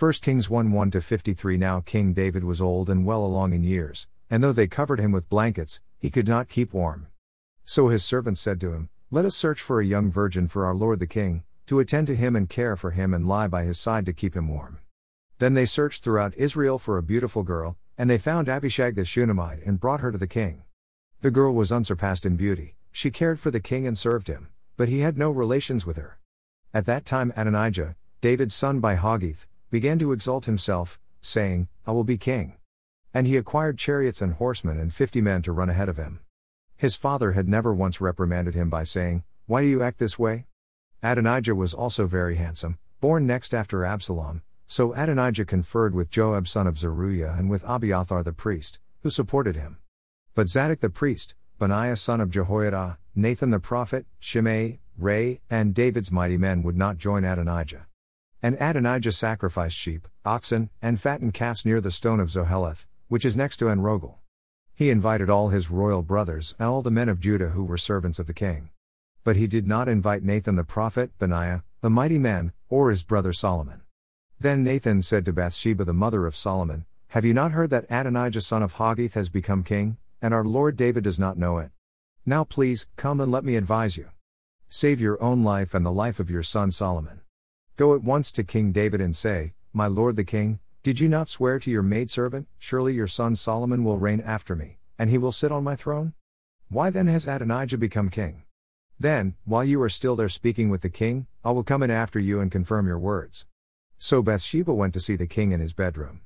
1 Kings 1 1 53 Now King David was old and well along in years, and though they covered him with blankets, he could not keep warm. So his servants said to him, Let us search for a young virgin for our lord the king, to attend to him and care for him and lie by his side to keep him warm. Then they searched throughout Israel for a beautiful girl, and they found Abishag the Shunammite and brought her to the king. The girl was unsurpassed in beauty, she cared for the king and served him, but he had no relations with her. At that time Adonijah, David's son by Haggith, began to exalt himself, saying, I will be king. And he acquired chariots and horsemen and fifty men to run ahead of him. His father had never once reprimanded him by saying, Why do you act this way? Adonijah was also very handsome, born next after Absalom, so Adonijah conferred with Joab son of Zeruiah and with Abiathar the priest, who supported him. But Zadok the priest, Benaiah son of Jehoiada, Nathan the prophet, Shimei, Rei, and David's mighty men would not join Adonijah. And Adonijah sacrificed sheep, oxen, and fattened calves near the stone of Zoheleth, which is next to Enrogel. He invited all his royal brothers and all the men of Judah who were servants of the king. But he did not invite Nathan the prophet, Benaiah, the mighty man, or his brother Solomon. Then Nathan said to Bathsheba the mother of Solomon, Have you not heard that Adonijah son of Haggith has become king, and our Lord David does not know it? Now please, come and let me advise you. Save your own life and the life of your son Solomon. Go at once to King David and say, My lord the king, did you not swear to your maidservant, Surely your son Solomon will reign after me, and he will sit on my throne? Why then has Adonijah become king? Then, while you are still there speaking with the king, I will come in after you and confirm your words. So Bathsheba went to see the king in his bedroom.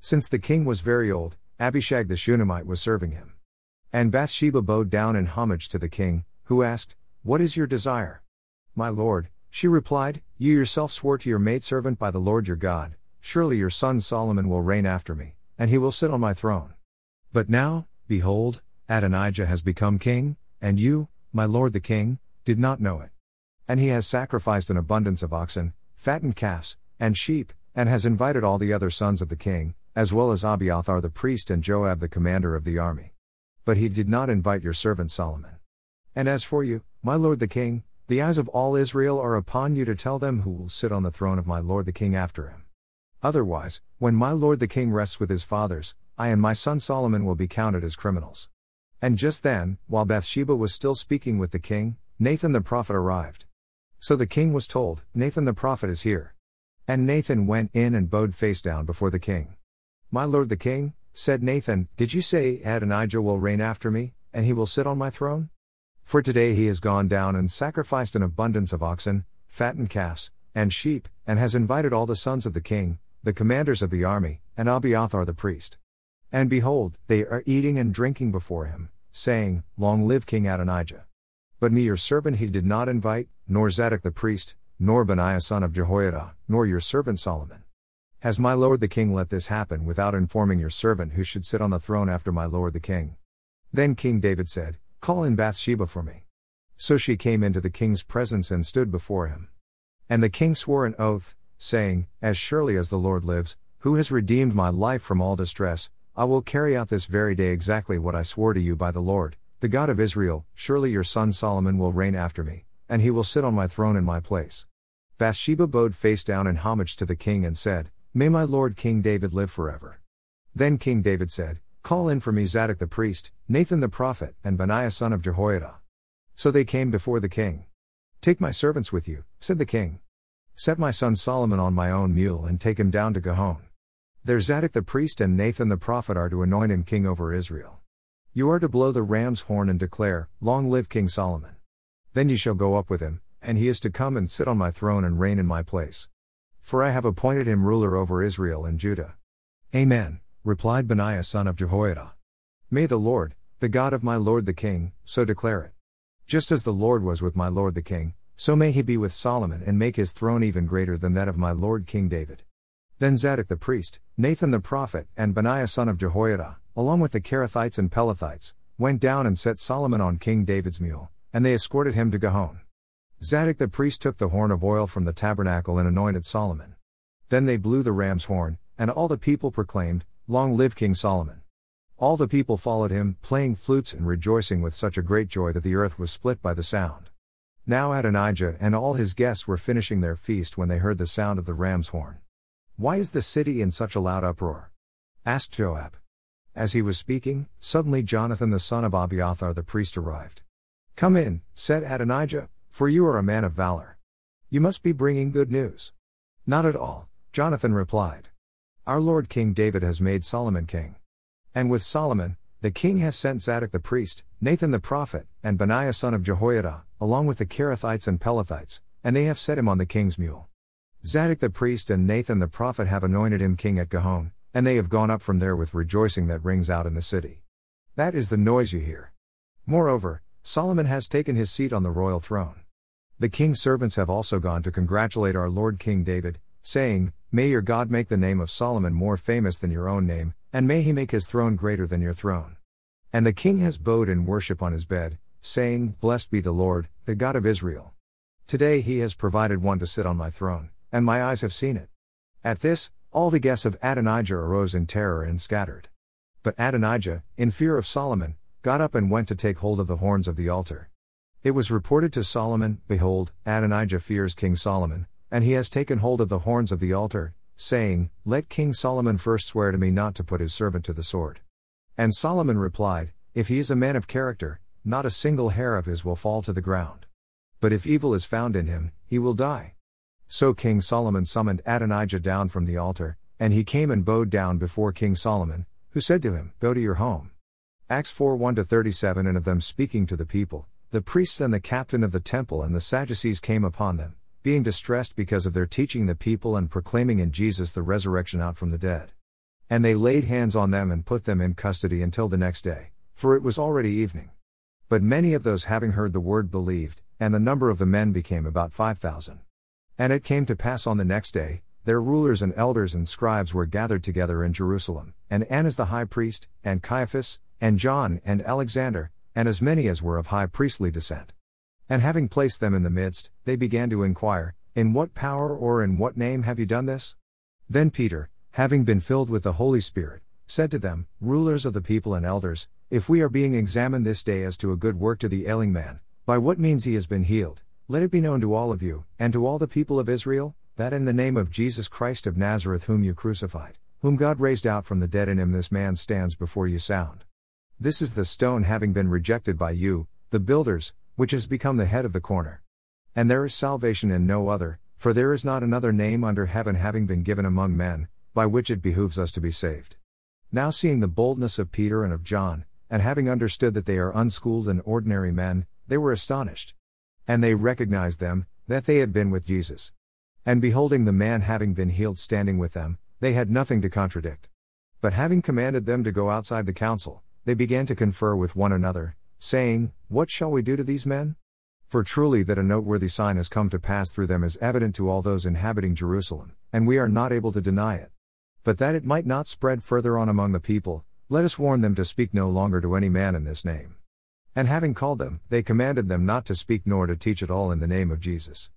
Since the king was very old, Abishag the Shunammite was serving him. And Bathsheba bowed down in homage to the king, who asked, What is your desire? My lord, she replied, You yourself swore to your maidservant by the Lord your God, Surely your son Solomon will reign after me, and he will sit on my throne. But now, behold, Adonijah has become king, and you, my lord the king, did not know it. And he has sacrificed an abundance of oxen, fattened calves, and sheep, and has invited all the other sons of the king, as well as Abiathar the priest and Joab the commander of the army. But he did not invite your servant Solomon. And as for you, my lord the king, the eyes of all Israel are upon you to tell them who will sit on the throne of my lord the king after him. Otherwise, when my lord the king rests with his fathers, I and my son Solomon will be counted as criminals. And just then, while Bathsheba was still speaking with the king, Nathan the prophet arrived. So the king was told, Nathan the prophet is here. And Nathan went in and bowed face down before the king. My lord the king, said Nathan, Did you say Adonijah will reign after me, and he will sit on my throne? For today he has gone down and sacrificed an abundance of oxen, fattened calves, and sheep, and has invited all the sons of the king, the commanders of the army, and Abiathar the priest. And behold, they are eating and drinking before him, saying, Long live King Adonijah. But me your servant he did not invite, nor Zadok the priest, nor Benaiah son of Jehoiada, nor your servant Solomon. Has my lord the king let this happen without informing your servant who should sit on the throne after my lord the king? Then King David said, Call in Bathsheba for me. So she came into the king's presence and stood before him. And the king swore an oath, saying, As surely as the Lord lives, who has redeemed my life from all distress, I will carry out this very day exactly what I swore to you by the Lord, the God of Israel, surely your son Solomon will reign after me, and he will sit on my throne in my place. Bathsheba bowed face down in homage to the king and said, May my lord King David live forever. Then King David said, Call in for me Zadok the priest, Nathan the prophet, and Benaiah son of Jehoiada. So they came before the king. Take my servants with you, said the king. Set my son Solomon on my own mule and take him down to Gihon. There Zadok the priest and Nathan the prophet are to anoint him king over Israel. You are to blow the ram's horn and declare, Long live King Solomon. Then you shall go up with him, and he is to come and sit on my throne and reign in my place. For I have appointed him ruler over Israel and Judah. Amen, replied Benaiah son of Jehoiada. May the Lord, the God of my Lord the King, so declare it. Just as the Lord was with my Lord the King, so may he be with Solomon and make his throne even greater than that of my Lord King David. Then Zadok the priest, Nathan the prophet, and Benaiah son of Jehoiada, along with the Kerethites and Pelethites, went down and set Solomon on King David's mule, and they escorted him to Gihon. Zadok the priest took the horn of oil from the tabernacle and anointed Solomon. Then they blew the ram's horn, and all the people proclaimed, Long live King Solomon. All the people followed him, playing flutes and rejoicing with such a great joy that the earth was split by the sound. Now Adonijah and all his guests were finishing their feast when they heard the sound of the ram's horn. Why is the city in such a loud uproar? asked Joab. As he was speaking, suddenly Jonathan the son of Abiathar the priest arrived. Come in, said Adonijah, for you are a man of valor. You must be bringing good news. Not at all, Jonathan replied. Our Lord King David has made Solomon king. And with Solomon, the king has sent Zadok the priest, Nathan the prophet, and Benaiah son of Jehoiada, along with the Kerethites and Pelethites, and they have set him on the king's mule. Zadok the priest and Nathan the prophet have anointed him king at Gihon, and they have gone up from there with rejoicing that rings out in the city. That is the noise you hear. Moreover, Solomon has taken his seat on the royal throne. The king's servants have also gone to congratulate our Lord King David, saying, May your God make the name of Solomon more famous than your own name, and may he make his throne greater than your throne. And the king has bowed in worship on his bed, saying, Blessed be the Lord, the God of Israel. Today he has provided one to sit on my throne and my eyes have seen it. At this, all the guests of Adonijah arose in terror and scattered. But Adonijah, in fear of Solomon, got up and went to take hold of the horns of the altar. It was reported to Solomon, Behold, Adonijah fears King Solomon, and he has taken hold of the horns of the altar, saying, Let King Solomon first swear to me not to put his servant to the sword. And Solomon replied, If he is a man of character, not a single hair of his will fall to the ground. But if evil is found in him, he will die. So King Solomon summoned Adonijah down from the altar, and he came and bowed down before King Solomon, who said to him, Go to your home. Acts 4 1 37 And of them speaking to the people, the priests and the captain of the temple and the Sadducees came upon them, being distressed because of their teaching the people and proclaiming in Jesus the resurrection out from the dead. And they laid hands on them and put them in custody until the next day, for it was already evening. But many of those having heard the word believed, and the number of the men became about 5,000. And it came to pass on the next day, their rulers and elders and scribes were gathered together in Jerusalem, and Annas the high priest, and Caiaphas, and John, and Alexander, and as many as were of high priestly descent. And having placed them in the midst, they began to inquire, In what power or in what name have you done this? Then Peter, having been filled with the Holy Spirit, said to them, Rulers of the people and elders, if we are being examined this day as to a good work to the ailing man, by what means he has been healed, let it be known to all of you, and to all the people of Israel, that in the name of Jesus Christ of Nazareth, whom you crucified, whom God raised out from the dead, in him this man stands before you sound. This is the stone having been rejected by you, the builders, which has become the head of the corner. And there is salvation in no other, for there is not another name under heaven having been given among men, by which it behooves us to be saved. Now, seeing the boldness of Peter and of John, and having understood that they are unschooled and ordinary men, they were astonished. And they recognized them, that they had been with Jesus. And beholding the man having been healed standing with them, they had nothing to contradict. But having commanded them to go outside the council, they began to confer with one another, saying, What shall we do to these men? For truly that a noteworthy sign has come to pass through them is evident to all those inhabiting Jerusalem, and we are not able to deny it. But that it might not spread further on among the people, let us warn them to speak no longer to any man in this name. And having called them, they commanded them not to speak nor to teach at all in the name of Jesus.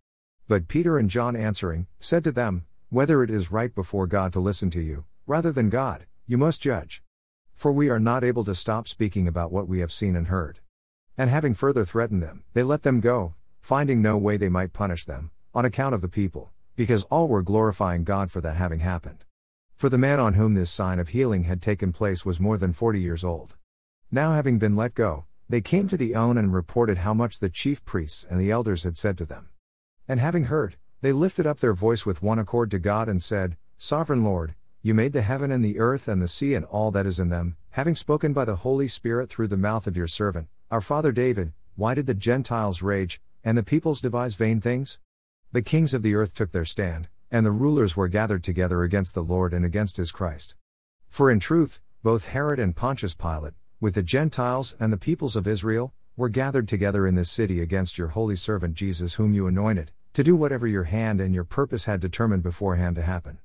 But Peter and John answering, said to them, Whether it is right before God to listen to you, rather than God, you must judge. For we are not able to stop speaking about what we have seen and heard. And having further threatened them, they let them go, finding no way they might punish them, on account of the people, because all were glorifying God for that having happened. For the man on whom this sign of healing had taken place was more than forty years old. Now having been let go, they came to the own and reported how much the chief priests and the elders had said to them. And having heard, they lifted up their voice with one accord to God and said, Sovereign Lord, you made the heaven and the earth and the sea and all that is in them, having spoken by the Holy Spirit through the mouth of your servant, our father David, why did the Gentiles rage, and the peoples devise vain things? The kings of the earth took their stand, and the rulers were gathered together against the Lord and against his Christ. For in truth, both Herod and Pontius Pilate, with the Gentiles and the peoples of Israel, were gathered together in this city against your holy servant Jesus, whom you anointed, to do whatever your hand and your purpose had determined beforehand to happen.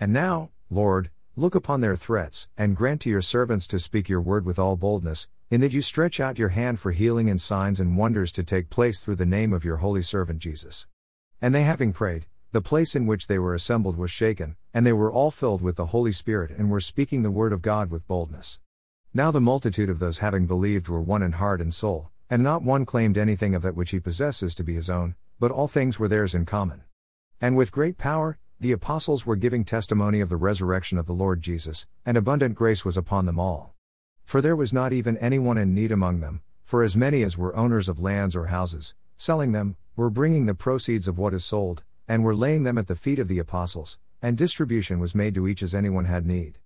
And now, Lord, look upon their threats, and grant to your servants to speak your word with all boldness, in that you stretch out your hand for healing and signs and wonders to take place through the name of your holy servant Jesus. And they having prayed, the place in which they were assembled was shaken, and they were all filled with the Holy Spirit and were speaking the word of God with boldness. Now the multitude of those having believed were one in heart and soul, and not one claimed anything of that which he possesses to be his own, but all things were theirs in common. And with great power, the apostles were giving testimony of the resurrection of the Lord Jesus, and abundant grace was upon them all. For there was not even anyone in need among them, for as many as were owners of lands or houses, selling them, were bringing the proceeds of what is sold, and were laying them at the feet of the apostles, and distribution was made to each as anyone had need.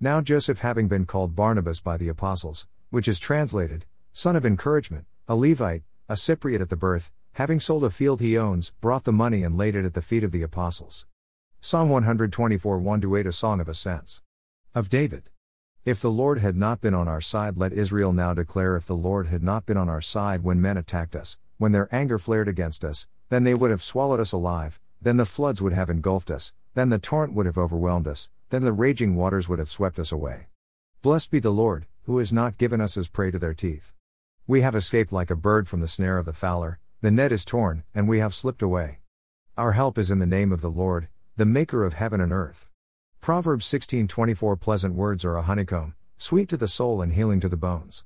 Now Joseph, having been called Barnabas by the apostles, which is translated, son of encouragement, a Levite, a Cypriot at the birth, having sold a field he owns, brought the money and laid it at the feet of the apostles. Psalm 124 1 8 A Song of Ascents. Of David. If the Lord had not been on our side, let Israel now declare, if the Lord had not been on our side when men attacked us, when their anger flared against us, then they would have swallowed us alive, then the floods would have engulfed us, then the torrent would have overwhelmed us, then the raging waters would have swept us away. Blessed be the Lord, who has not given us as prey to their teeth. We have escaped like a bird from the snare of the fowler, the net is torn, and we have slipped away. Our help is in the name of the Lord, the maker of heaven and earth. Proverbs 16:24 Pleasant words are a honeycomb, sweet to the soul and healing to the bones.